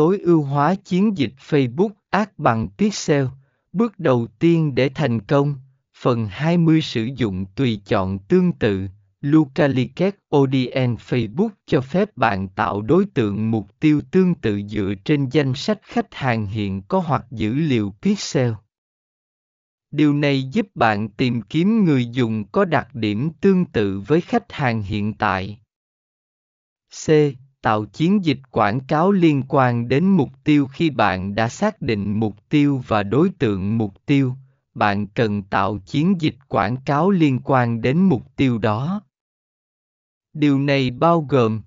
tối ưu hóa chiến dịch Facebook Ads bằng Pixel. Bước đầu tiên để thành công, phần 20 sử dụng tùy chọn tương tự. Lucaliket ODN Facebook cho phép bạn tạo đối tượng mục tiêu tương tự dựa trên danh sách khách hàng hiện có hoặc dữ liệu pixel. Điều này giúp bạn tìm kiếm người dùng có đặc điểm tương tự với khách hàng hiện tại. C. Tạo chiến dịch quảng cáo liên quan đến mục tiêu khi bạn đã xác định mục tiêu và đối tượng mục tiêu, bạn cần tạo chiến dịch quảng cáo liên quan đến mục tiêu đó. Điều này bao gồm